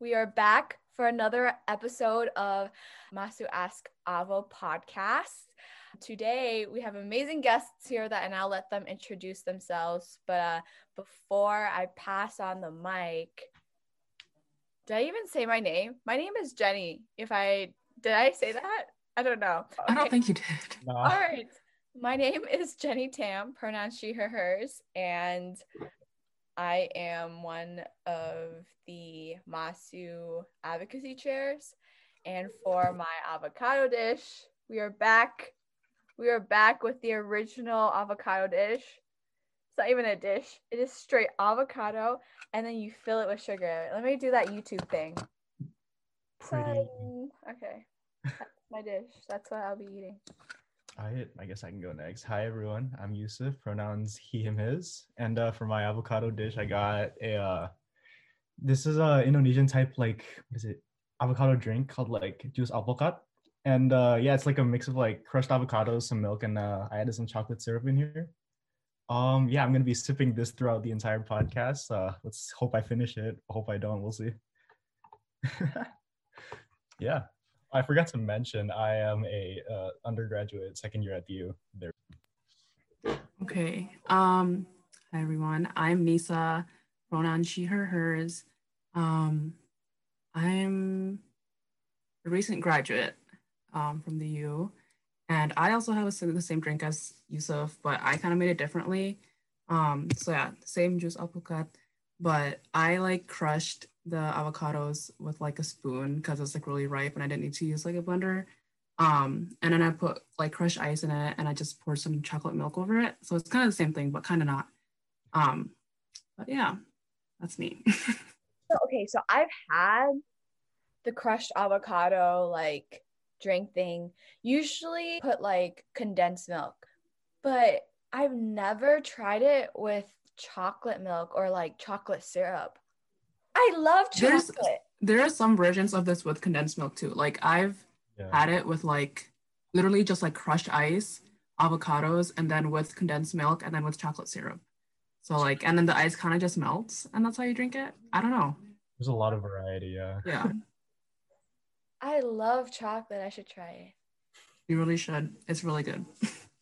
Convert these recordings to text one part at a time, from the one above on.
We are back for another episode of Masu Ask Avo podcast. Today we have amazing guests here that and I'll let them introduce themselves. But uh, before I pass on the mic, did I even say my name? My name is Jenny. If I did I say that? I don't know. Okay. I don't think you did. No. All right. My name is Jenny Tam, pronouns she, her, hers, and I am one of the Masu advocacy chairs. And for my avocado dish, we are back. We are back with the original avocado dish. It's not even a dish, it is straight avocado, and then you fill it with sugar. Let me do that YouTube thing. Pretty. Okay. That's my dish. That's what I'll be eating. I, I guess I can go next. Hi everyone, I'm Yusuf. Pronouns he, him, his. And uh, for my avocado dish, I got a. Uh, this is a Indonesian type like what is it? Avocado drink called like jus alpukat. And uh, yeah, it's like a mix of like crushed avocados, some milk, and uh, I added some chocolate syrup in here. Um, yeah, I'm gonna be sipping this throughout the entire podcast. Uh, let's hope I finish it. Hope I don't. We'll see. yeah. I forgot to mention I am a uh, undergraduate second year at the U. There. Okay. Um, hi everyone. I'm Nisa. Pronoun she, her, hers. Um, I'm a recent graduate um, from the U, and I also have a, the same drink as Yusuf, but I kind of made it differently. Um, so yeah, same juice alpukat, but I like crushed the avocados with like a spoon because it's like really ripe and I didn't need to use like a blender. Um, and then I put like crushed ice in it and I just poured some chocolate milk over it. So it's kind of the same thing, but kind of not. Um, but yeah, that's me. okay, so I've had the crushed avocado like drink thing. Usually put like condensed milk, but I've never tried it with chocolate milk or like chocolate syrup. I love chocolate. There's, there are some versions of this with condensed milk too. Like I've yeah. had it with like literally just like crushed ice, avocados, and then with condensed milk, and then with chocolate syrup. So like, and then the ice kind of just melts, and that's how you drink it. I don't know. There's a lot of variety. Yeah. Yeah. I love chocolate. I should try it. You really should. It's really good.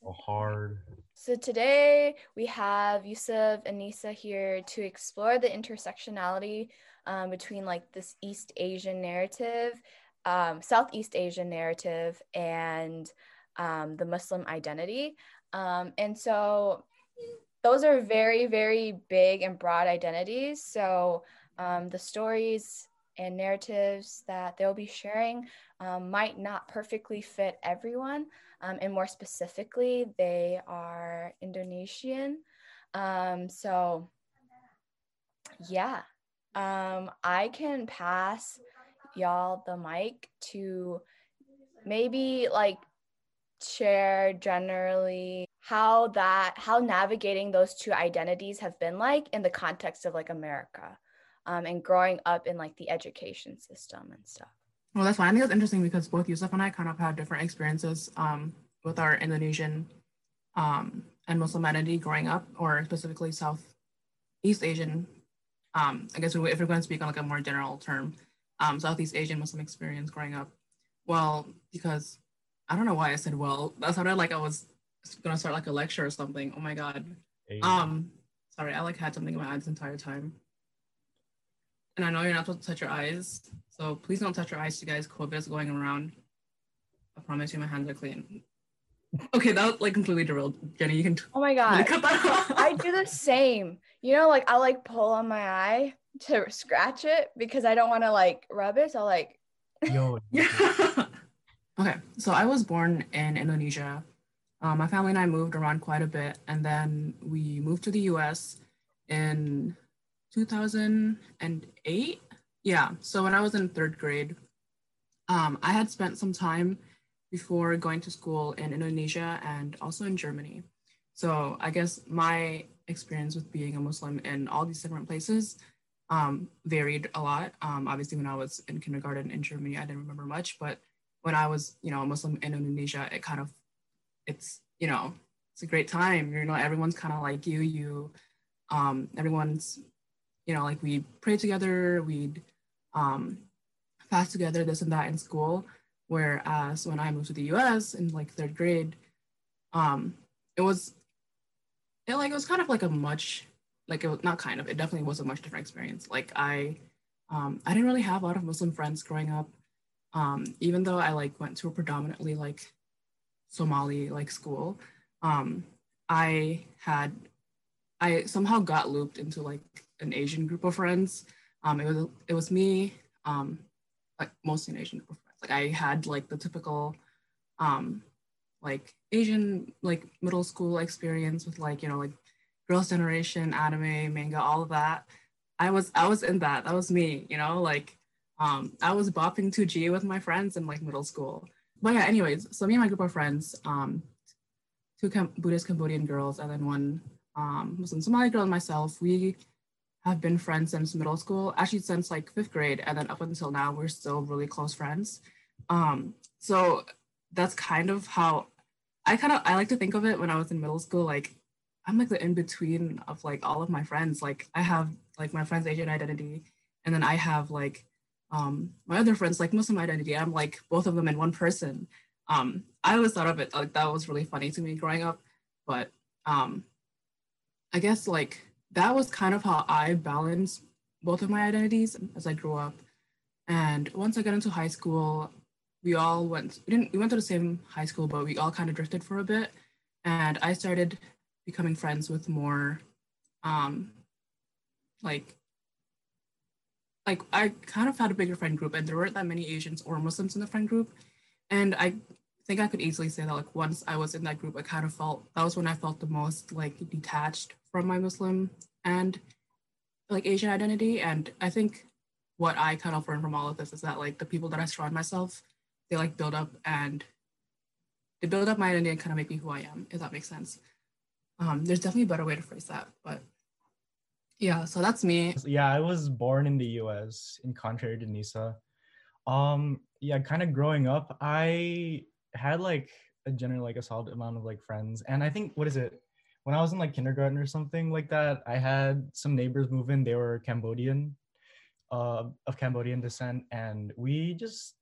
Oh, hard. So today we have Yusuf and Nisa here to explore the intersectionality um, between like this East Asian narrative, um, Southeast Asian narrative, and um, the Muslim identity. Um, and so those are very, very big and broad identities. So um, the stories and narratives that they'll be sharing um, might not perfectly fit everyone. Um, and more specifically, they are Indonesian. Um, so, yeah, um, I can pass y'all the mic to maybe like share generally how that how navigating those two identities have been like in the context of like america um, and growing up in like the education system and stuff well, that's fine. I think that's interesting because both Yusuf and I kind of had different experiences um, with our Indonesian um, and Muslim identity growing up, or specifically Southeast Asian. Um, I guess if we're going to speak on like a more general term, um, Southeast Asian Muslim experience growing up. Well, because I don't know why I said well. That sounded like I was gonna start like a lecture or something. Oh my god. Um, sorry, I like had something in my eyes the entire time. And I know you're not supposed to touch your eyes, so please don't touch your eyes, you guys. COVID is going around. I promise you, my hands are clean. Okay, that was like completely derailed. Jenny, you can. oh my god, I do the same. You know, like I like pull on my eye to scratch it because I don't want to like rub it. So like. Yo. yeah. okay, so I was born in Indonesia. Um, my family and I moved around quite a bit, and then we moved to the U.S. in 2008 yeah. So when I was in third grade, um, I had spent some time before going to school in Indonesia and also in Germany. So I guess my experience with being a Muslim in all these different places um, varied a lot. Um, obviously, when I was in kindergarten in Germany, I didn't remember much, but when I was, you know, a Muslim in Indonesia, it kind of, it's, you know, it's a great time. You know, everyone's kind of like you. You, um, everyone's, you know, like we pray together. We'd um, fast together, this and that in school. Whereas when I moved to the US in like third grade, um, it was it like it was kind of like a much like it was not kind of it definitely was a much different experience. Like I um, I didn't really have a lot of Muslim friends growing up. Um, even though I like went to a predominantly like Somali like school, um, I had I somehow got looped into like an Asian group of friends. Um, it was it was me, um, like mostly an Asian group of friends. Like I had like the typical, um, like Asian like middle school experience with like you know like Girls' Generation, anime, manga, all of that. I was I was in that. That was me. You know, like um, I was bopping 2G with my friends in like middle school. But yeah, anyways, so me and my group of friends, um, two Cam- Buddhist Cambodian girls, and then one um, Muslim Somali girl and myself, we have been friends since middle school, actually since like fifth grade, and then up until now, we're still really close friends. Um, so that's kind of how I kind of I like to think of it when I was in middle school. Like I'm like the in between of like all of my friends. Like I have like my friend's Asian identity, and then I have like um, my other friends like Muslim identity. I'm like both of them in one person. Um, I always thought of it like that was really funny to me growing up, but um, I guess like that was kind of how I balanced both of my identities as I grew up. And once I got into high school, we all went we didn't we went to the same high school, but we all kind of drifted for a bit. And I started becoming friends with more um like like I kind of had a bigger friend group and there weren't that many Asians or Muslims in the friend group. And I think I could easily say that like once I was in that group, I kind of felt that was when I felt the most like detached from my Muslim and like Asian identity. And I think what I kind of learned from all of this is that like the people that I surround myself, they like build up and they build up my identity and kind of make me who I am, if that makes sense. Um, there's definitely a better way to phrase that, but yeah, so that's me. Yeah, I was born in the US, in contrary to Nisa. Um, yeah, kind of growing up, I had like a general like a solid amount of like friends. And I think what is it? When I was in like kindergarten or something like that, I had some neighbors move in. They were Cambodian, uh, of Cambodian descent, and we just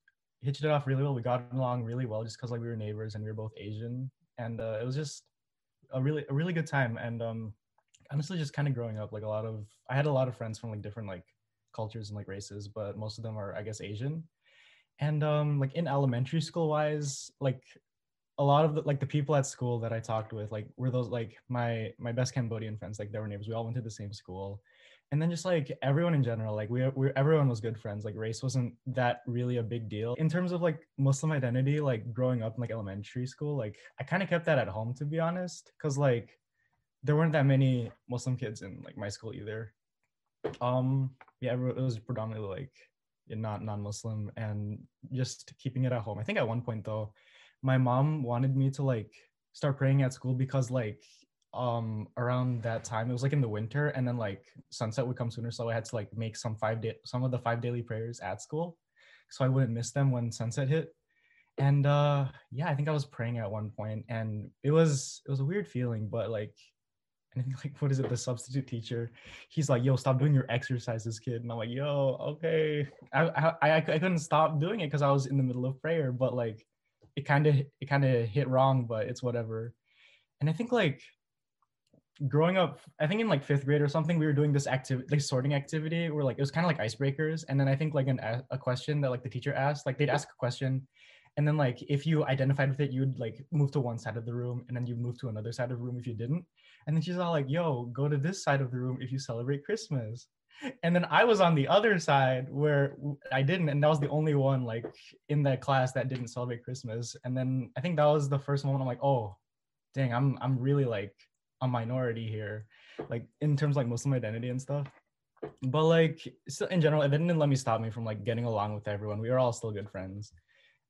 hitched it off really well. We got along really well just because like we were neighbors and we were both Asian, and uh, it was just a really a really good time. And um, honestly, just kind of growing up, like a lot of I had a lot of friends from like different like cultures and like races, but most of them are I guess Asian and um like in elementary school wise like a lot of the like the people at school that i talked with like were those like my my best cambodian friends like they were neighbors. We all went to the same school. And then just like everyone in general like we, we everyone was good friends. Like race wasn't that really a big deal. In terms of like muslim identity like growing up in like elementary school like i kind of kept that at home to be honest because like there weren't that many muslim kids in like my school either. Um yeah it was predominantly like not non-muslim and just keeping it at home. I think at one point though my mom wanted me to like start praying at school because like um around that time it was like in the winter and then like sunset would come sooner so i had to like make some five day some of the five daily prayers at school so i wouldn't miss them when sunset hit. And uh yeah i think i was praying at one point and it was it was a weird feeling but like and like what is it the substitute teacher? He's like yo stop doing your exercises kid. And i'm like yo okay. I i, I, I couldn't stop doing it because i was in the middle of prayer but like it kind of it kind of hit wrong but it's whatever. And i think like growing up i think in like fifth grade or something we were doing this activity like sorting activity where like it was kind of like icebreakers. And then i think like an a question that like the teacher asked like they'd ask a question and then like if you identified with it you'd like move to one side of the room and then you'd move to another side of the room if you didn't and then she's all like, yo, go to this side of the room if you celebrate Christmas. And then I was on the other side where I didn't. And that was the only one like in that class that didn't celebrate Christmas. And then I think that was the first moment I'm like, oh, dang, I'm I'm really like a minority here, like in terms of, like Muslim identity and stuff. But like so in general, it didn't let me stop me from like getting along with everyone. We were all still good friends.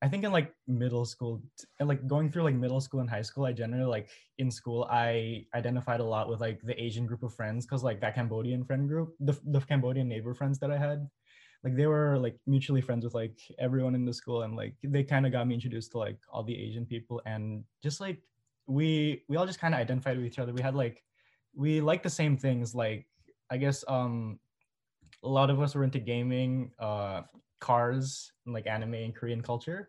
I think in like middle school like going through like middle school and high school, I generally like in school I identified a lot with like the Asian group of friends because like that Cambodian friend group, the the Cambodian neighbor friends that I had, like they were like mutually friends with like everyone in the school and like they kind of got me introduced to like all the Asian people and just like we we all just kind of identified with each other. We had like we like the same things like I guess um a lot of us were into gaming, uh, cars, and like anime and Korean culture.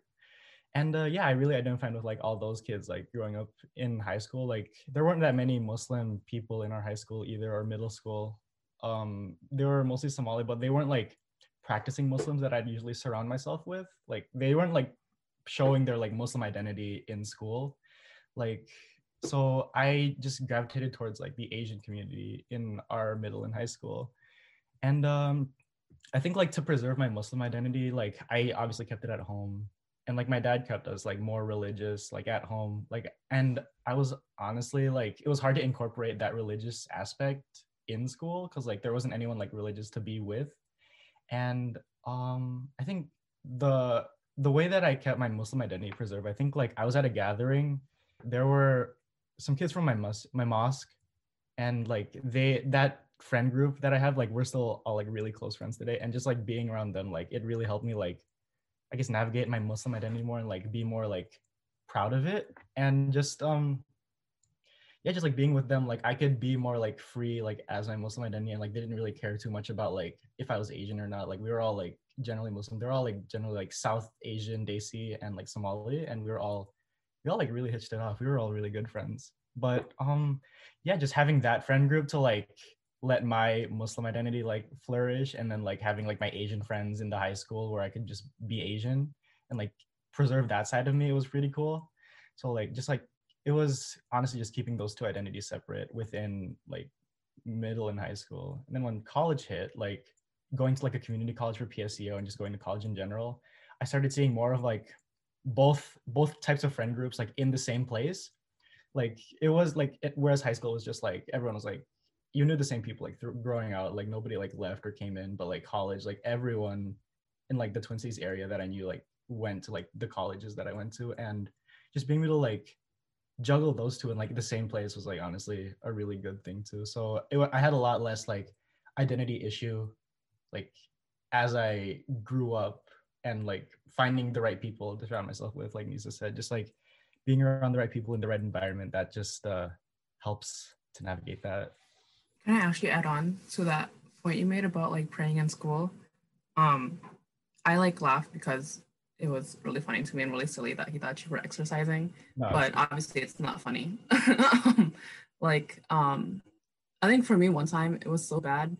And uh, yeah, I really identified with like all those kids like growing up in high school. Like there weren't that many Muslim people in our high school either or middle school. Um, they were mostly Somali, but they weren't like practicing Muslims that I'd usually surround myself with. Like they weren't like showing their like Muslim identity in school. Like so I just gravitated towards like the Asian community in our middle and high school. And um I think like to preserve my Muslim identity, like I obviously kept it at home. And like my dad kept us like more religious, like at home. Like and I was honestly like it was hard to incorporate that religious aspect in school because like there wasn't anyone like religious to be with. And um I think the the way that I kept my Muslim identity preserved, I think like I was at a gathering, there were some kids from my mos- my mosque, and like they that friend group that I have, like we're still all like really close friends today, and just like being around them, like it really helped me like, I guess navigate my Muslim identity more and like be more like proud of it, and just um, yeah, just like being with them, like I could be more like free like as my Muslim identity, and like they didn't really care too much about like if I was Asian or not. Like we were all like generally Muslim. They're all like generally like South Asian, Desi, and like Somali, and we were all we all like really hitched it off. We were all really good friends. But um yeah, just having that friend group to like let my Muslim identity like flourish and then like having like my Asian friends in the high school where I could just be Asian and like preserve that side of me, it was pretty cool. So like just like it was honestly just keeping those two identities separate within like middle and high school. And then when college hit, like going to like a community college for PSEO and just going to college in general, I started seeing more of like both both types of friend groups like in the same place like it was like it, whereas high school was just like everyone was like you knew the same people like growing out like nobody like left or came in but like college like everyone in like the twin cities area that i knew like went to like the colleges that i went to and just being able to like juggle those two in like the same place was like honestly a really good thing too. So it, i had a lot less like identity issue like as i grew up and like finding the right people to surround myself with like nisa said just like being around the right people in the right environment that just uh, helps to navigate that can i actually add on to that point you made about like praying in school? Um i like laugh because it was really funny to me and really silly that he thought you were exercising no, but obviously it's not funny. Like um i think for me one time it was so bad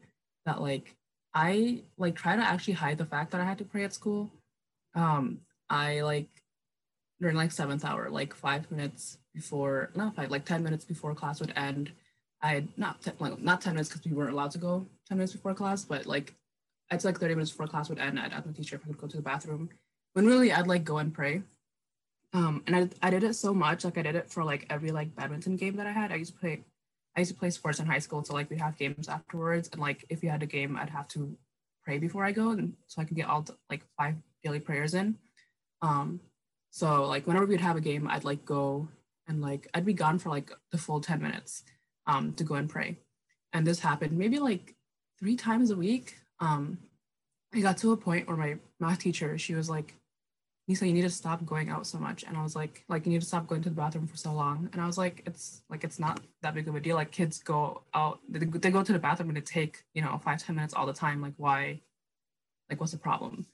that like i like try to actually hide the fact that i had to pray at school. Um i like during like seventh hour like five minutes before not five like 10 minutes before class would end i not ten, like not 10 minutes because we weren't allowed to go 10 minutes before class but like it's like 30 minutes before class would end i'd ask my teacher if i could go to the bathroom. When really i'd like go and pray. Um and I, I did it so much like i did it for like every like badminton game that i had. I used to play i used to play sports in high school so like we'd have games afterwards and like if we had a game i'd have to pray before i go and so i could get all like five daily prayers in. Um, so like whenever we'd have a game, I'd like go and like I'd be gone for like the full 10 minutes um, to go and pray. And this happened maybe like three times a week. Um, I got to a point where my math teacher, she was like, Nisa, you need to stop going out so much. And I was like, like you need to stop going to the bathroom for so long. And I was like, it's like it's not that big of a deal. Like kids go out, they, they go to the bathroom and they take, you know, five ten minutes all the time. Like why, like what's the problem?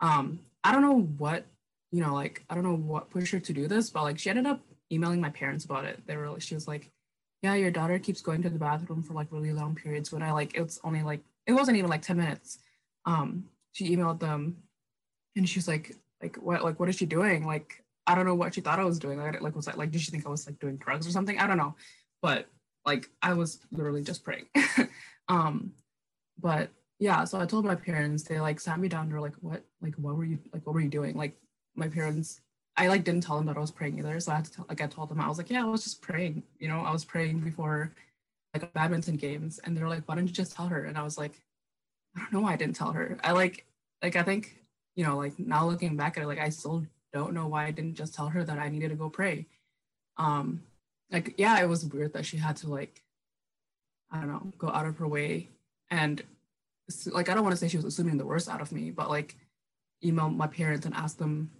Um, I don't know what, you know, like I don't know what pushed her to do this, but like she ended up emailing my parents about it. They were like she was like, Yeah, your daughter keeps going to the bathroom for like really long periods when I like it's only like it wasn't even like 10 minutes. Um, she emailed them and she was like, like what like what is she doing? Like, I don't know what she thought I was doing. Like, like was that like did she think I was like doing drugs or something? I don't know. But like I was literally just praying. um, but yeah so i told my parents they like sat me down they're like what like what were you like what were you doing like my parents i like didn't tell them that i was praying either so i had to tell like i told them i was like yeah i was just praying you know i was praying before like badminton games and they're like why didn't you just tell her? And i was like i don't know why i didn't tell her. I like like i think you know like now looking back at it like i still don't know why i didn't just tell her that i needed to go pray. Um like yeah it was weird that she had to like i don't know go out of her way and like I don't want to say she was assuming the worst out of me, but like email my parents and ask them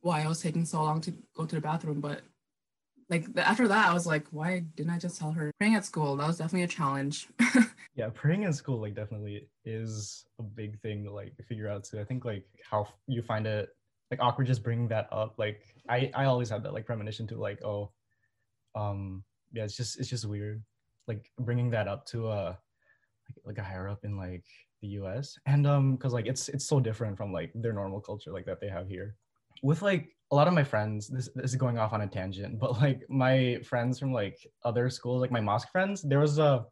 why I was taking so long to go to the bathroom. But like after that, I was like, why didn't I just tell her praying at school? That was definitely a challenge. yeah, praying in school like definitely is a big thing to like figure out too. I think like how you find it like awkward just bringing that up. Like I I always have that like premonition to like oh, um yeah it's just it's just weird like bringing that up to a like, like a higher up in like the U.S. and um because like it's it's so different from like their normal culture like that they have here with like a lot of my friends this, this is going off on a tangent but like my friends from like other schools like my mosque friends there was a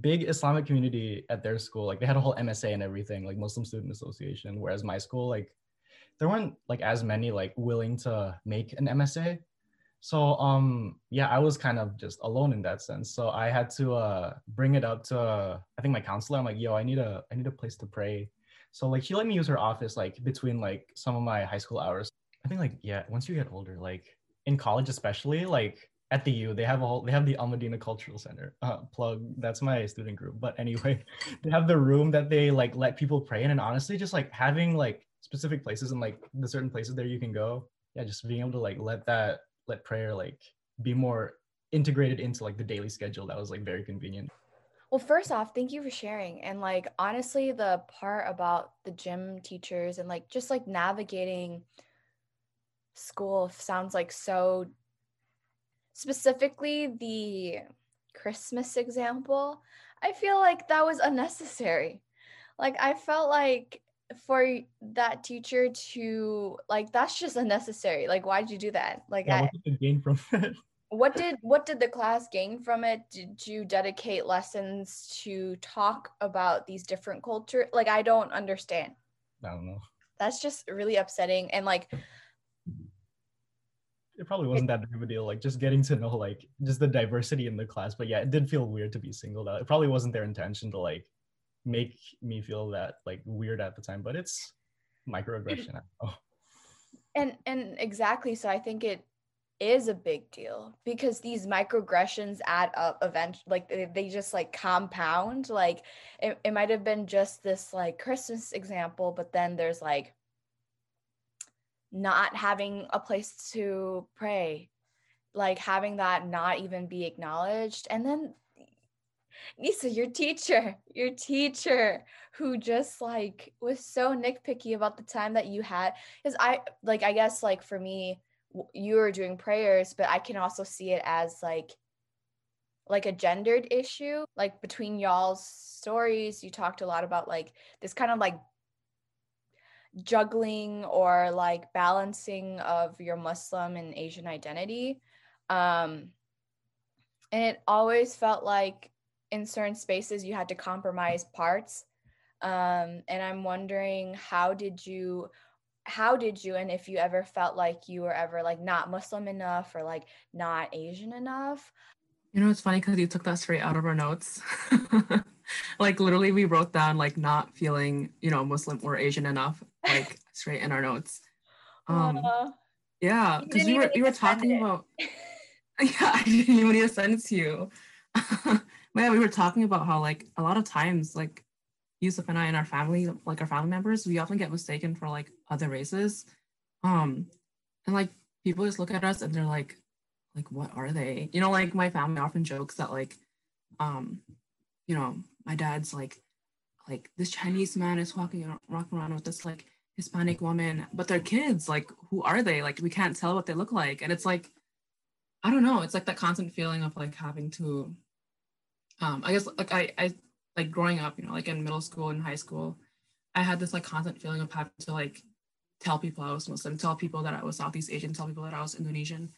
big islamic community at their school. Like they had a whole msa and everything like muslim student association whereas my school like there weren't like as many like willing to make an msa so um yeah i was kind of just alone in that sense. So i had to uh bring it up to uh, i think my counselor i'm like yo i need a i need a place to pray so like she let me use her office like between like some of my high school hours I think like yeah, once you get older, like in college especially, like at the U, they have a whole they have the Al Madina Cultural Center. Uh, plug that's my student group. But anyway, they have the room that they like let people pray in, and honestly, just like having like specific places and like the certain places there you can go. Yeah, just being able to like let that let prayer like be more integrated into like the daily schedule. That was like very convenient. Well, first off, thank you for sharing. And like honestly, the part about the gym teachers and like just like navigating school sounds like so specifically the Christmas example, I feel like that was unnecessary. Like I felt like for that teacher to like that's just unnecessary. Like why did you do that? Like yeah, what did gain from it? What did what did the class gain from it? Did you dedicate lessons to talk about these different culture? Like I don't understand. I don't know. That's just really upsetting and like it probably wasn't that big of a deal. Like just getting to know like just the diversity in the class. But yeah, it did feel weird to be singled out. It probably wasn't their intention to like make me feel that like weird at the time, but it's microaggression. And and exactly. So I think it is a big deal because these microaggressions add up eventually like they, they just like compound like it, it might have been just this like christmas example but then there's like not having a place to pray, like having that not even be acknowledged. And then Nisa, your teacher, your teacher who just like was so nitpicky about the time that you had. Because I like, I guess like for me, you were doing prayers, but I can also see it as like like a gendered issue like between y'all's stories you talked a lot about like this kind of like juggling or like balancing of your Muslim and Asian identity. Um, and it always felt like in certain spaces you had to compromise parts. Um, and I'm wondering how did you how did you and if you ever felt like you were ever like not muslim enough or like not asian enough you know it's funny because you took that straight out of our notes like literally we wrote down like not feeling you know muslim or asian enough like straight in our notes. Um, uh, yeah, because we were we were talking about. yeah, I didn't even need to send it to you. but yeah, we were talking about how like a lot of times like Yusuf and I and our family, like our family members, we often get mistaken for like other races. Um, and like people just look at us and they're like, like what are they? You know, like my family often jokes that like, um, you know, my dad's like like this Chinese man is walking walking around with this like Hispanic woman, but they're kids. Like, who are they? Like, we can't tell what they look like. And it's like, I don't know. It's like that constant feeling of like having to, um, I guess like I, I like growing up, you know, like in middle school and high school, I had this like constant feeling of having to like tell people I was Muslim, tell people that I was Southeast Asian, tell people that I was Indonesian.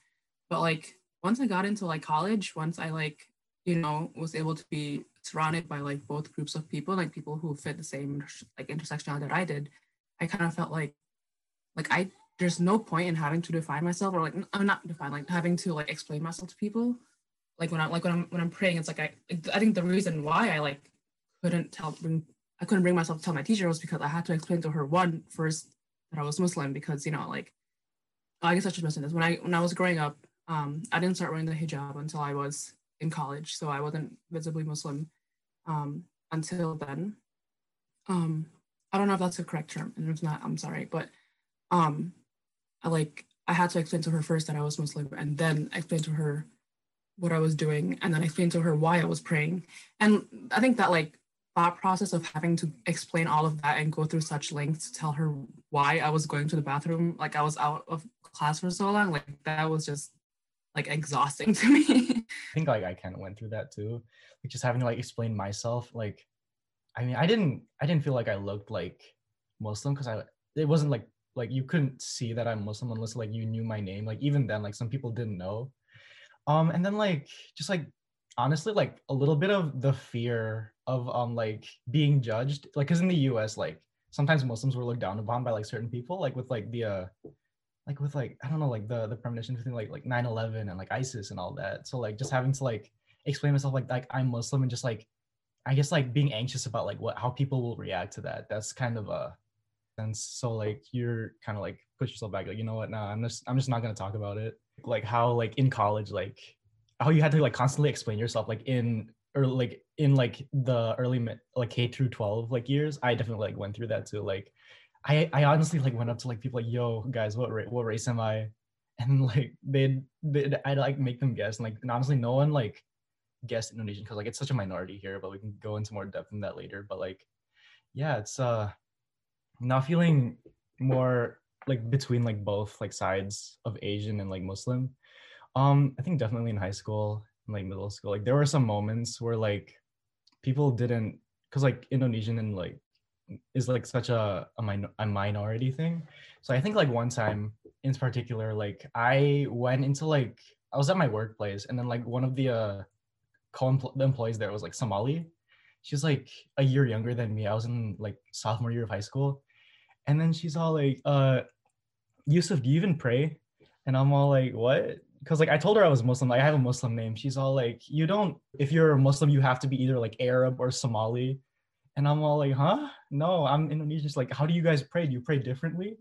But like once I got into like college, once I like, you know, was able to be surrounded by like both groups of people, like people who fit the same like intersectionality that I did, I kind of felt like like I there's no point in having to define myself or like I'm not define like having to like explain myself to people. Like when I'm like when I'm when I'm praying, it's like I I think the reason why I like couldn't tell bring I couldn't bring myself to tell my teacher was because I had to explain to her one first that I was Muslim because you know like I guess I should mention this when I when I was growing up um I didn't start wearing the hijab until I was in college, so I wasn't visibly Muslim um, until then. Um, I don't know if that's the correct term, and if not, I'm sorry, but um, I like I had to explain to her first that I was Muslim and then explain to her what I was doing and then explain to her why I was praying. And I think that like thought process of having to explain all of that and go through such lengths to tell her why I was going to the bathroom, like I was out of class for so long, like that was just like exhausting to me. I think like I kind of went through that too, like just having to like explain myself. Like, I mean, I didn't, I didn't feel like I looked like Muslim because I, it wasn't like like you couldn't see that I'm Muslim unless like you knew my name. Like even then, like some people didn't know. Um, and then like just like honestly, like a little bit of the fear of um like being judged, like because in the U.S. like sometimes Muslims were looked down upon by like certain people, like with like the uh like with like I don't know like the the premonition between like like 9/11 and like ISIS and all that. So like just having to like explain myself like like I'm Muslim and just like I guess like being anxious about like what how people will react to that. That's kind of a and So like you're kind of like push yourself back, like you know what? Nah, I'm just I'm just not gonna talk about it. Like how like in college, like how you had to like constantly explain yourself, like in or like in like the early like K through 12 like years. I definitely like went through that too. Like I I honestly like went up to like people like, yo guys, what ra- what race am I? And like they'd, they'd I'd like make them guess. And like and honestly, no one like guessed Indonesian because like it's such a minority here, but we can go into more depth in that later. But like, yeah, it's uh not feeling more like between like both like sides of Asian and like Muslim. Um, I think definitely in high school like middle school, like there were some moments where like people didn't because like Indonesian and like is like such a a, min- a minority thing. So I think like one time in particular, like I went into like I was at my workplace and then like one of the uh co-employees there was like Somali. She's like a year younger than me. I was in like sophomore year of high school and then she's all like, uh, Yusuf, do you even pray? And I'm all like, what? Because like I told her I was Muslim, like I have a Muslim name. She's all like, you don't, if you're a Muslim, you have to be either like Arab or Somali. And I'm all like, huh? No, I'm Indonesian. She's like, how do you guys pray? Do you pray differently?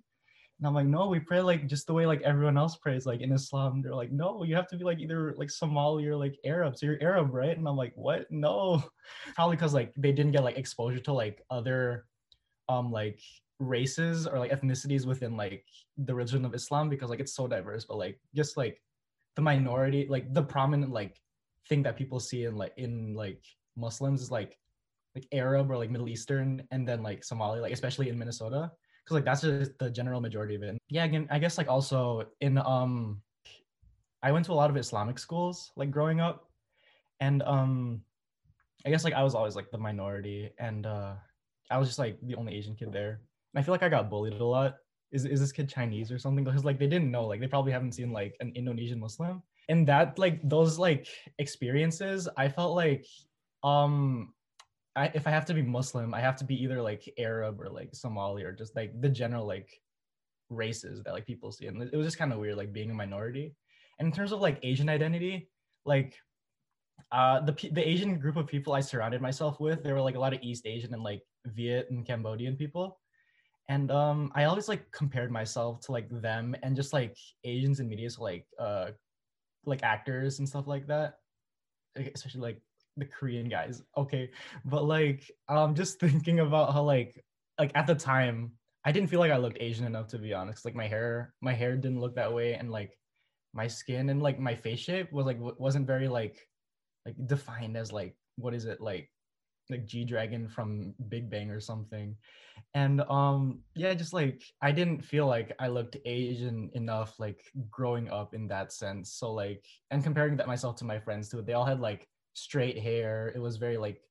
And I'm like, no, we pray like just the way like everyone else prays, like in Islam. They're like, no, you have to be like either like Somali or like Arab. So you're Arab, right? And I'm like, what? No. Probably because like they didn't get like exposure to like other um like races or like ethnicities within like the religion of Islam because like it's so diverse, but like just like the minority, like the prominent like thing that people see in like in like Muslims is like like Arab or like Middle Eastern and then like Somali, like especially in Minnesota. Cause like that's just the general majority of it. Yeah, again, I guess like also in um I went to a lot of Islamic schools like growing up. And um I guess like I was always like the minority and uh I was just like the only Asian kid there. I feel like I got bullied a lot. Is is this kid Chinese or something? Because like they didn't know, like they probably haven't seen like an Indonesian Muslim. And that like those like experiences, I felt like um I, if I have to be Muslim, I have to be either like Arab or like Somali or just like the general like races that like people see. And it was just kind of weird like being a minority. And in terms of like Asian identity, like uh the the Asian group of people I surrounded myself with, there were like a lot of East Asian and like Viet and Cambodian people and um i always like compared myself to like them and just like asians in media so like uh like actors and stuff like that. Especially like the korean guys. Okay. But like um just thinking about how like like at the time i didn't feel like i looked asian enough to be honest. Like my hair my hair didn't look that way and like my skin and like my face shape was like wasn't very like like defined as like what is it like like G Dragon from Big Bang or something. And um yeah, just like I didn't feel like I looked Asian enough like growing up in that sense. So like and comparing that myself to my friends too, they all had like straight hair. It was very like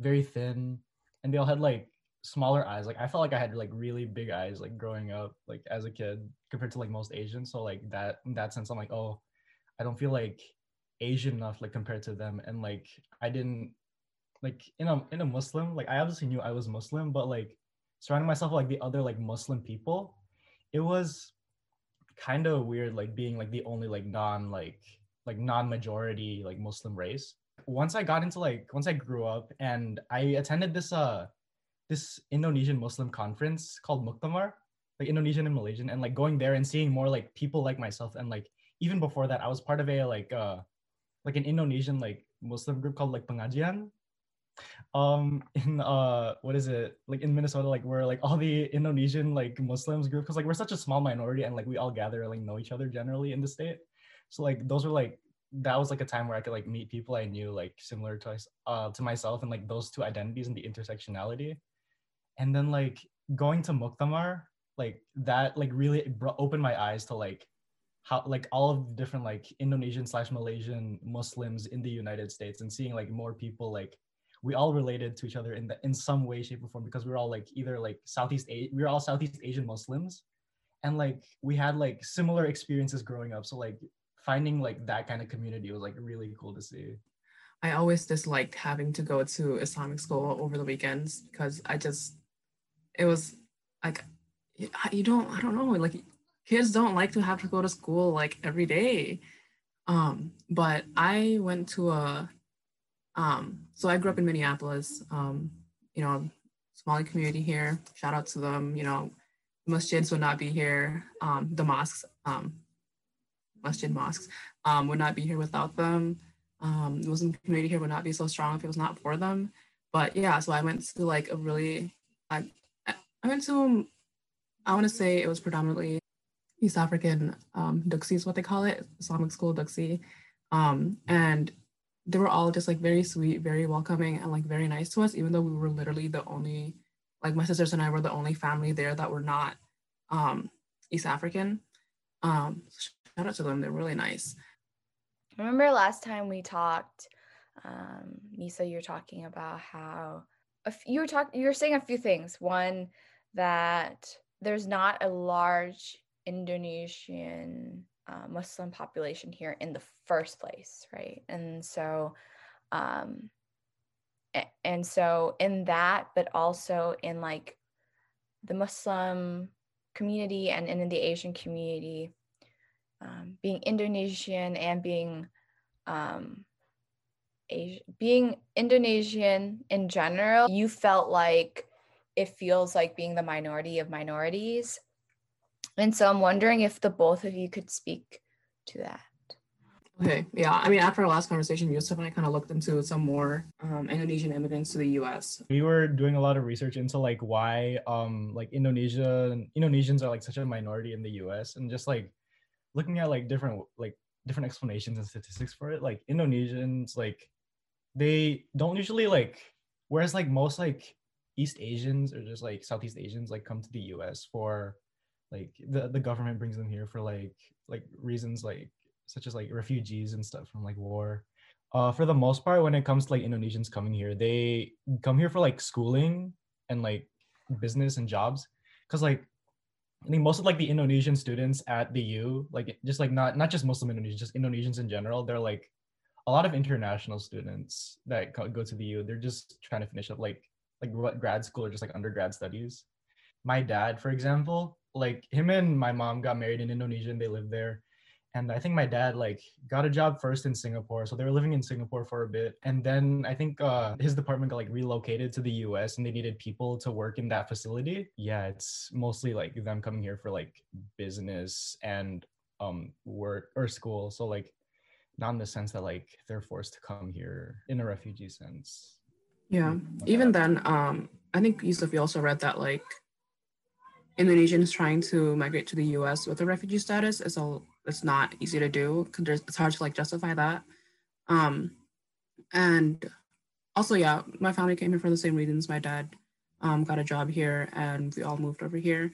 very thin and they all had like smaller eyes. Like I felt like I had like really big eyes like growing up like as a kid compared to like most Asians. So like that in that sense I'm like, "Oh, I don't feel like Asian enough like compared to them." And like I didn't like in a in a Muslim, like I obviously knew I was Muslim, but like surrounding myself with, like the other like Muslim people, it was kind of weird like being like the only like non like like non-majority like Muslim race. Once I got into like once I grew up and I attended this uh this Indonesian Muslim conference called Muktamar, like Indonesian and Malaysian, and like going there and seeing more like people like myself and like even before that I was part of a like uh like an Indonesian like Muslim group called like Pengajian um in uh what is it? Like in minnesota like where like all the indonesian like muslims group because like we're such a small minority and like we all gather like know each other generally in the state. So like those were like that was like a time where i could like meet people i knew like similar to uh to myself and like those two identities and the intersectionality. And then like going to muktamar like that like really bro- opened my eyes to like how like all of the different like indonesian slash malaysian muslims in the united states and seeing like more people like we all related to each other in the in some way shape or form because we are all like either like southeast we are all southeast asian muslims. And like we had like similar experiences growing up. So like finding like that kind of community was like really cool to see. I always disliked having to go to Islamic school over the weekends because I just, it was like, you don't, I don't know, like kids don't like to have to go to school like every day. Um, but I went to a, um, so I grew up in Minneapolis, um, you know, Somali community here. Shout out to them. You know, masjids would not be here. Um, the mosques, um, masjid mosques, um, would not be here without them um, the Muslim community here would not be so strong if it was not for them. But yeah, so I went to like a really, I, I went to, I want to say it was predominantly East African um, Dugsi is what they call it, Islamic school Dugsi. Um, and they were all just like very sweet, very welcoming, and like very nice to us, even though we were literally the only, like my sisters and I were the only family there that were not um, East African. Um, shout out to them, they're really nice. Remember last time we talked, um, Nisa, you were talking about how you were talking, you were saying a few things. One, that there's not a large Indonesian uh, Muslim population here in the first place, right? And so, um, and so in that, but also in like the Muslim community and in the Asian community, um, being Indonesian and being um, Asi- being Indonesian in general, you felt like it feels like being the minority of minorities. And so I'm wondering if the both of you could speak to that. Okay, yeah. I mean, after our last conversation, Yusuf and I kind of looked into some more um, Indonesian immigrants to the U.S. we were doing a lot of research into like why um like Indonesia Indonesians are like such a minority in the US and just like looking at like different like different explanations and statistics for it like Indonesians like they don't usually like whereas like most like East Asians or just like Southeast Asians like come to the US for like the the government brings them here for like like reasons like such as like refugees and stuff from like war uh, for the most part, when it comes to like Indonesians coming here, they come here for like schooling and like business and jobs. Cause like I think most of like the Indonesian students at the U, like just like not not just Muslim Indonesians, just Indonesians in general, they're like a lot of international students that go to the U. They're just trying to finish up like like grad school or just like undergrad studies. My dad, for example, like him and my mom got married in Indonesia and they lived there and I think my dad like got a job first in Singapore, so they were living in Singapore for a bit, and then I think uh, his department got like relocated to the U.S. and they needed people to work in that facility. Yeah, it's mostly like them coming here for like business and um work or school, so like not in the sense that like they're forced to come here in a refugee sense. Yeah. Even then, um, I think Yusuf, you also read that like Indonesians trying to migrate to the U.S. with a refugee status is a it's not easy to do because it's hard to like justify that. Um, and also, yeah, my family came here for the same reasons. My dad um, got a job here, and we all moved over here.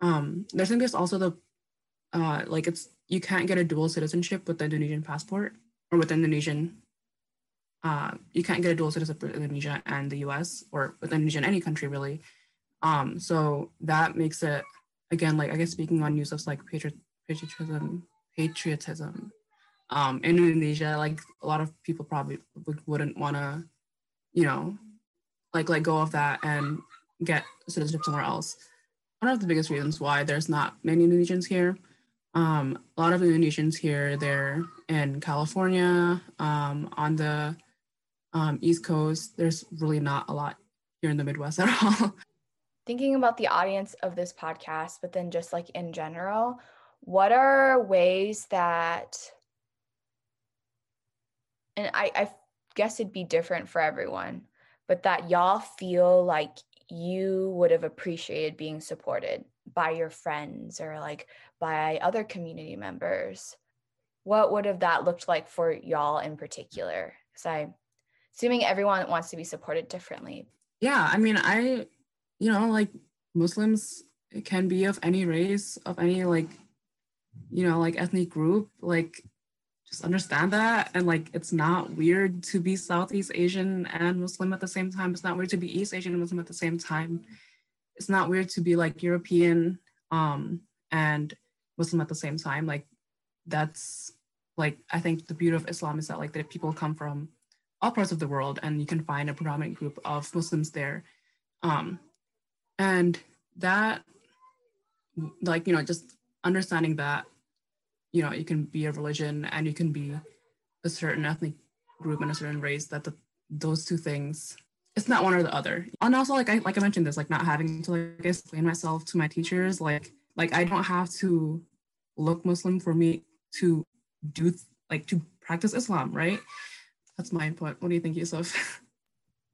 Um, I think there's also the uh, like it's you can't get a dual citizenship with the Indonesian passport or with Indonesian. Uh, you can't get a dual citizenship with Indonesia and the U.S. or with Indonesia and any country really. Um, so that makes it again like I guess speaking on Yusuf's like patriot patriotism patriotism. Um in indonesia like a lot of people probably would- wouldn't want to you know like let go of that and get citizenship somewhere else. One of the biggest reasons why there's not many indonesians here um a lot of indonesians here they're in california um on the um east coast. There's really not a lot here in the midwest at all Thinking about the audience of this podcast, but then just like in general, what are ways that and I, I guess it'd be different for everyone but that y'all feel like you would have appreciated being supported by your friends or like by other community members? What would have that looked like for y'all in particular? Because i assuming everyone wants to be supported differently. Yeah i mean i you know like muslims can be of any race of any like you know like ethnic group like just understand that. And like it's not weird to be southeast asian and muslim at the same time. It's not weird to be east asian and muslim at the same time. It's not weird to be like european um and muslim at the same time. Like that's like i think the beauty of islam is that like that people come from all parts of the world and you can find a predominant group of muslims there. Um and that like you know just understanding that you know you can be a religion and you can be a certain ethnic group and a certain race that the, those two things it's not one or the other. And also like i like i mentioned this like not having to like explain myself to my teachers like like i don't have to look muslim for me to do like to practice islam right? That's my input. What do you think yusuf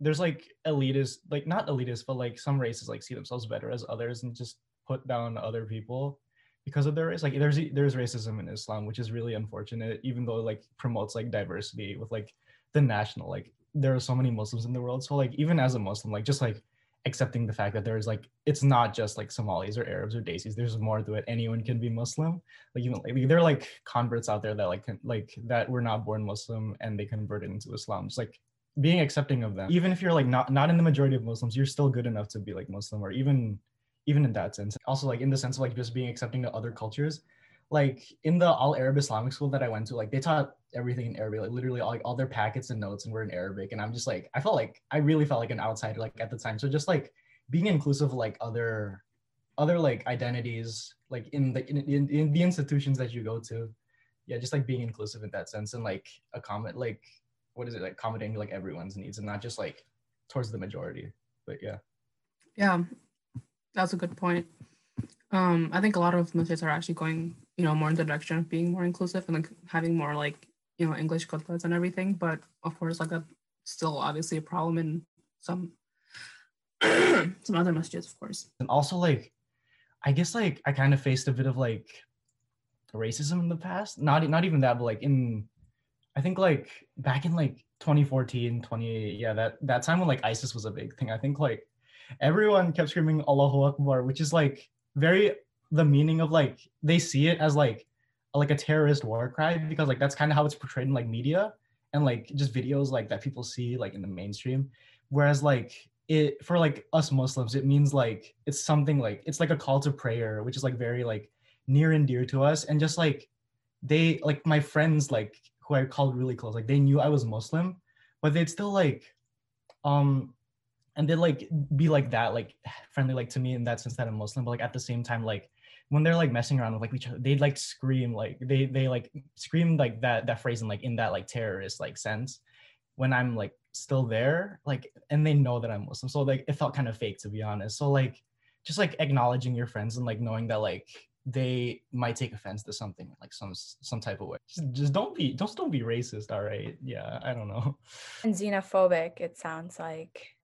there's like elitist like not elitist but like some races like see themselves better as others and just put down other people because of their race. Like there's there's racism in islam which is really unfortunate even though like promotes like diversity with like the national like there are so many muslims in the world. So like even as a muslim like just like accepting the fact that there's like it's not just like somalis or arabs or desis there's more to it. Anyone can be muslim. Like even like there are like converts out there that like can, like that were not born muslim and they converted into islam. Just like being accepting of them even if you're like not not in the majority of muslims you're still good enough to be like muslim or even even in that sense. Also, like in the sense of like just being accepting to other cultures. Like in the all Arab Islamic school that I went to, like they taught everything in Arabic, like literally all, like all their packets and notes and were in Arabic. And I'm just like, I felt like I really felt like an outsider like at the time. So just like being inclusive of like other other like identities like in the in, in, in the institutions that you go to yeah just like being inclusive in that sense and like a comment like what is it like accommodating like everyone's needs and not just like towards the majority but yeah yeah that's a good point. Um, I think a lot of missions are actually going, you know, more in the direction of being more inclusive and like having more like, you know, English couplets and everything. But of course, like that's still obviously a problem in some some other masjids, of course. And also like I guess like I kind of faced a bit of like racism in the past. Not not even that, but like in I think like back in like 2014, 20 yeah, that that time when like ISIS was a big thing. I think like everyone kept screaming Allahu Akbar, which is like very the meaning of like they see it as like like a terrorist war cry because like that's kind of how it's portrayed in like media and like just videos like that people see like in the mainstream whereas like it for like us muslims it means like it's something like it's like a call to prayer which is like very like near and dear to us and just like they like my friends like who i called really close like they knew i was muslim but they'd still like um and they'd like be like that like friendly like to me in that sense that i'm muslim but like at the same time like when they're like messing around with like each other they'd like scream like they they like scream like that that phrase in like in that like terrorist like sense when i'm like still there like and they know that i'm muslim so like it felt kind of fake to be honest so like just like acknowledging your friends and like knowing that like they might take offense to something like some some type of way just, just don't be just don't be racist all right yeah i don't know and xenophobic it sounds like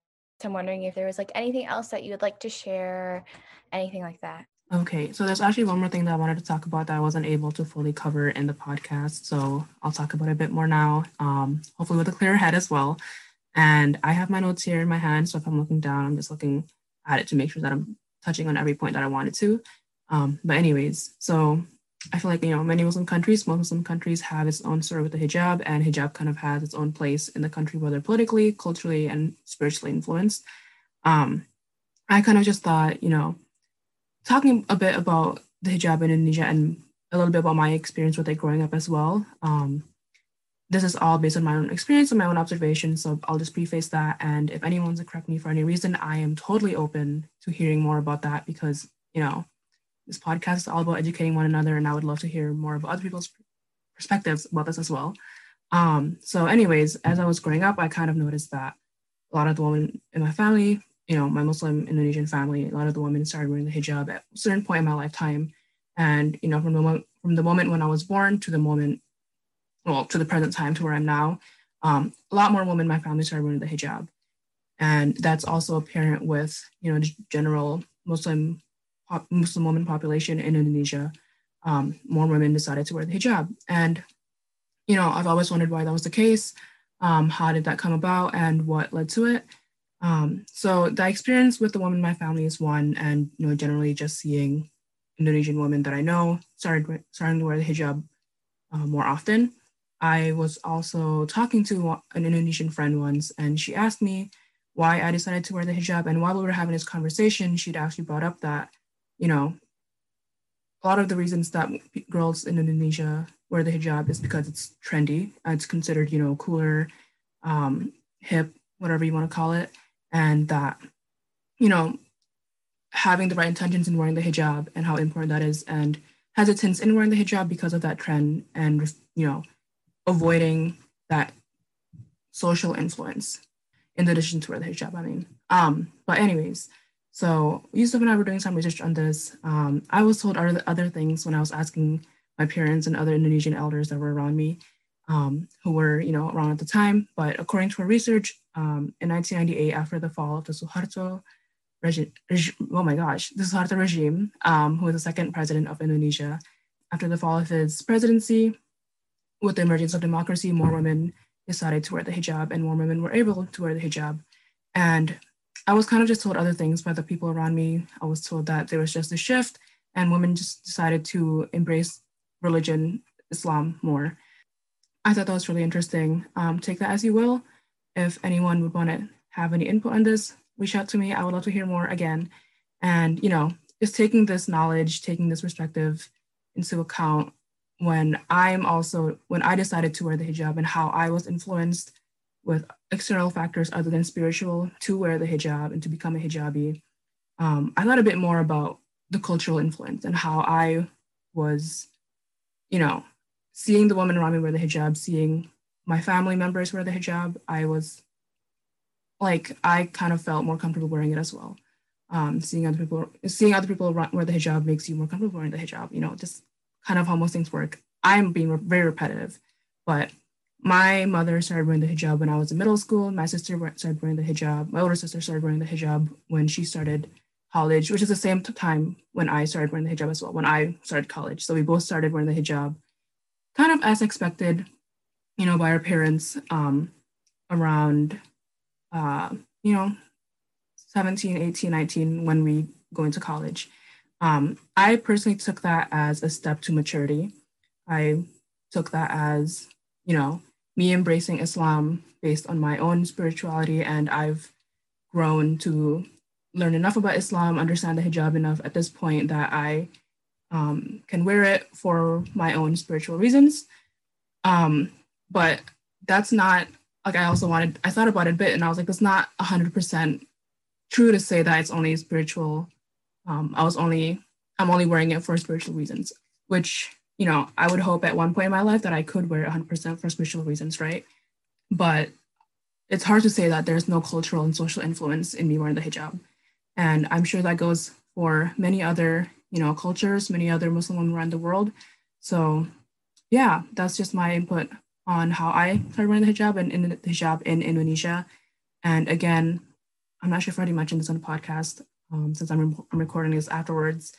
so I'm wondering if there was like anything else that you would like to share, anything like that. Okay, so there's actually one more thing that I wanted to talk about that I wasn't able to fully cover in the podcast. So I'll talk about it a bit more now, um, hopefully with a clear head as well. And I have my notes here in my hand. So if I'm looking down, I'm just looking at it to make sure that I'm touching on every point that I wanted to. Um, but anyways, so I feel like, you know, many Muslim countries, Muslim countries have its own story with the hijab, and hijab kind of has its own place in the country, whether politically, culturally, and spiritually influenced. Um, I kind of just thought, you know, talking a bit about the hijab in Indonesia and a little bit about my experience with it growing up as well. Um, this is all based on my own experience and my own observation, so I'll just preface that. And if anyone wants to correct me for any reason, I am totally open to hearing more about that because, you know, this podcast is all about educating one another, and I would love to hear more of other people's perspectives about this as well. Um, so, anyways, as I was growing up, I kind of noticed that a lot of the women in my family, you know, my Muslim Indonesian family, a lot of the women started wearing the hijab at a certain point in my lifetime. And, you know, from the moment from the moment when I was born to the moment, well, to the present time to where I'm now, um, a lot more women in my family started wearing the hijab. And that's also apparent with, you know, general Muslim Muslim woman population in Indonesia. Um, more women decided to wear the hijab. And, you know, I've always wondered why that was the case. Um, how did that come about and what led to it? Um, so the experience with the woman in my family is one, and you know, generally just seeing Indonesian women that I know started starting to wear the hijab uh, more often. I was also talking to an Indonesian friend once, and she asked me why I decided to wear the hijab. And while we were having this conversation, she'd actually brought up that, you know, a lot of the reasons that girls in Indonesia wear the hijab is because it's trendy. It's considered, you know, cooler, um, hip, whatever you want to call it and that you know having the right intentions in wearing the hijab and how important that is and hesitance in wearing the hijab because of that trend and you know avoiding that social influence in addition to wear the hijab i mean um but anyways so yusuf and i were doing some research on this um, i was told other, other things when i was asking my parents and other indonesian elders that were around me um, who were you know around at the time. But according to our research, um, in 1998, after the fall of the Suharto regime, oh my gosh, the Suharto regime, um, who was the second president of Indonesia, after the fall of his presidency, with the emergence of democracy, more women decided to wear the hijab, and more women were able to wear the hijab. And I was kind of just told other things by the people around me. I was told that there was just a shift, and women just decided to embrace religion, Islam more. I thought that was really interesting. Um, take that as you will. If anyone would want to have any input on this, reach out to me. I would love to hear more again. And, you know, just taking this knowledge, taking this perspective into account when I'm also, when I decided to wear the hijab and how I was influenced with external factors other than spiritual to wear the hijab and to become a hijabi. Um, I thought a bit more about the cultural influence and how I was, you know, seeing the woman around me wear the hijab, seeing my family members wear the hijab, I was like, I kind of felt more comfortable wearing it as well. Um, seeing other people, seeing other people wear the hijab makes you more comfortable wearing the hijab. You know, just kind of how most things work. I'm being very repetitive, but my mother started wearing the hijab when I was in middle school. My sister started wearing the hijab. My older sister started wearing the hijab when she started college, which is the same time when I started wearing the hijab as well. When I started college, so we both started wearing the hijab kind of as expected, you know, by our parents um, around, uh, you know, 17, 18, 19 when we go into college. Um, I personally took that as a step to maturity. I took that as, you know, me embracing Islam based on my own spirituality. And I've grown to learn enough about Islam, understand the hijab enough at this point that I um, can wear it for my own spiritual reasons. Um, but that's not like I also wanted, I thought about it a bit and I was like, that's not 100% true to say that it's only spiritual. Um, I was only, I'm only wearing it for spiritual reasons, which, you know, I would hope at one point in my life that I could wear 100% for spiritual reasons, right? But it's hard to say that there's no cultural and social influence in me wearing the hijab. And I'm sure that goes for many other you know, cultures, many other Muslim women around the world. So yeah, that's just my input on how I started wearing the hijab and in the hijab in Indonesia. And again, I'm not sure if I already mentioned this on the podcast um, since I'm, re- I'm recording this afterwards,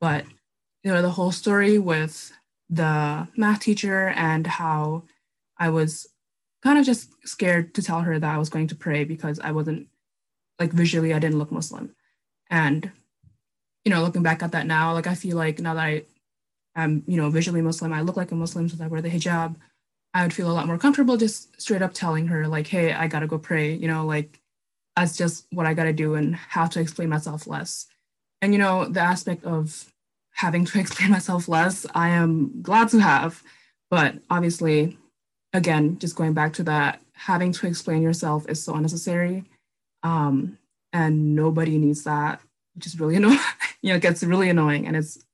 but you know, the whole story with the math teacher and how I was kind of just scared to tell her that I was going to pray because I wasn't like visually I didn't look Muslim. And you know, looking back at that now, like I feel like now that I am, you know, visually Muslim, I look like a Muslim since I wear the hijab. I would feel a lot more comfortable just straight up telling her, like, hey, I gotta go pray, you know, like that's just what I gotta do and have to explain myself less. And, you know, the aspect of having to explain myself less, I am glad to have. But obviously, again, just going back to that, having to explain yourself is so unnecessary. Um, and nobody needs that, which is really annoying you know, it gets really annoying and it's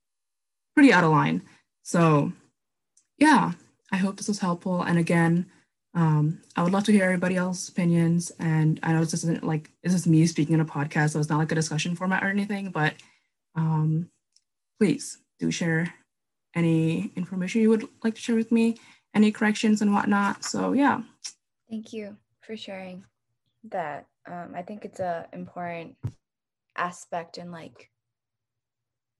pretty out of line. So yeah, I hope this was helpful. And again, um, I would love to hear everybody else's opinions. And I know this isn't like this is me speaking in a podcast, so it's not like a discussion format or anything, but um, please do share any information you would like to share with me, any corrections and whatnot. So yeah. Thank you for sharing. that. Um, I think it's a important aspect and like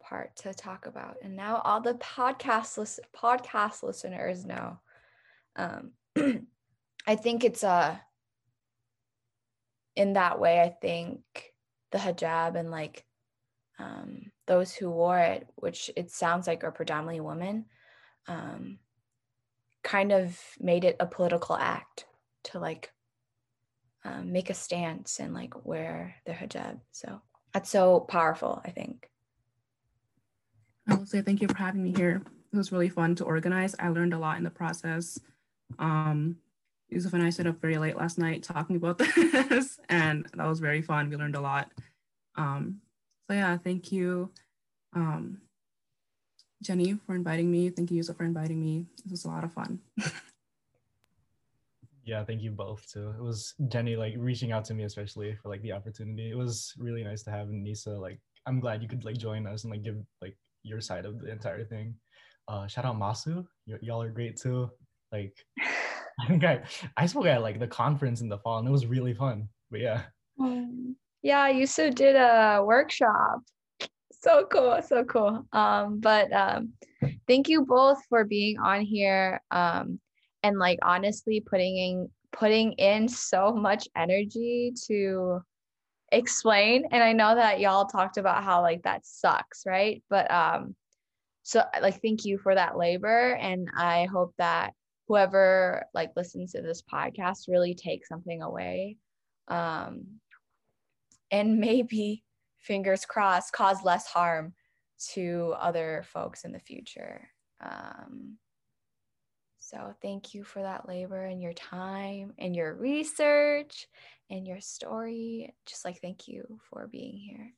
part to talk about. And now all the podcast list- podcast listeners know. Um, I think it's a uh, in that way. I think the hijab and like um, those who wore it, which it sounds like are predominantly women, um, kind of made it a political act to like um, make a stance and like wear their hijab. So that's so powerful, I think. I will say thank you for having me here. It was really fun to organize. I learned a lot in the process. Um, Yusuf and I stayed up very late last night talking about this, and that was very fun. We learned a lot. Um, so yeah, thank you, um, Jenny, for inviting me. Thank you, Yusuf, for inviting me. This was a lot of fun. yeah, thank you both too. It was Jenny like reaching out to me especially for like the opportunity. It was really nice to have Nisa. Like, I'm glad you could like join us and like give like your side of the entire thing. Uh, shout out Masu, y- y'all are great too. Like, I think I I spoke at like the conference in the fall and it was really fun. But yeah. Um, yeah, Yusuf did a workshop. So cool, so cool. Um, but um, thank you both for being on here. Um, and like honestly putting in putting in so much energy to explain and i know that y'all talked about how like that sucks right but um so like thank you for that labor and i hope that whoever like listens to this podcast really takes something away um and maybe fingers crossed cause less harm to other folks in the future um so thank you for that labor and your time and your research and your story. Just like thank you for being here.